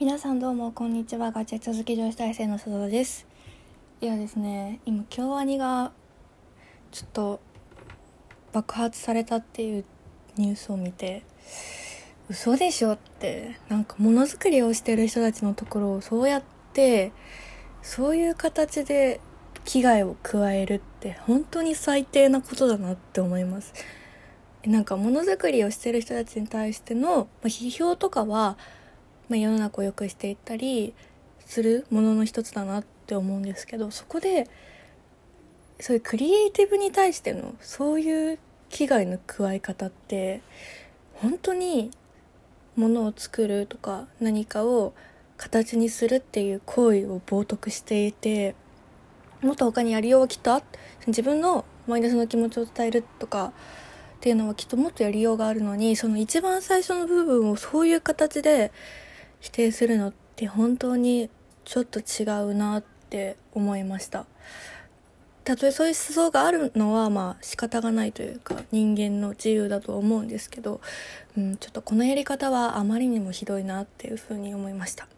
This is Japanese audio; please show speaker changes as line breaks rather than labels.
皆さんどうもこんにちは。ガチェ続き女子大生の須田です。いやですね今京アニがちょっと爆発されたっていうニュースを見て嘘でしょってなんかものづくりをしてる人たちのところをそうやってそういう形で危害を加えるって本当に最低なことだなって思います。なんかものづくりをしてる人たちに対しての批評とかはまあ、世の中を良くしていったりするものの一つだなって思うんですけどそこでそういうクリエイティブに対してのそういう危害の加え方って本当にものを作るとか何かを形にするっていう行為を冒涜していてもっと他にやりようはきっとあ自分のマイナスの気持ちを伝えるとかっていうのはきっともっとやりようがあるのにその一番最初の部分をそういう形で否定するのって本当にちょっと違うなって思いました。たとえそういう思想があるのはまあ仕方がないというか人間の自由だと思うんですけど、うん、ちょっとこのやり方はあまりにもひどいなっていうふうに思いました。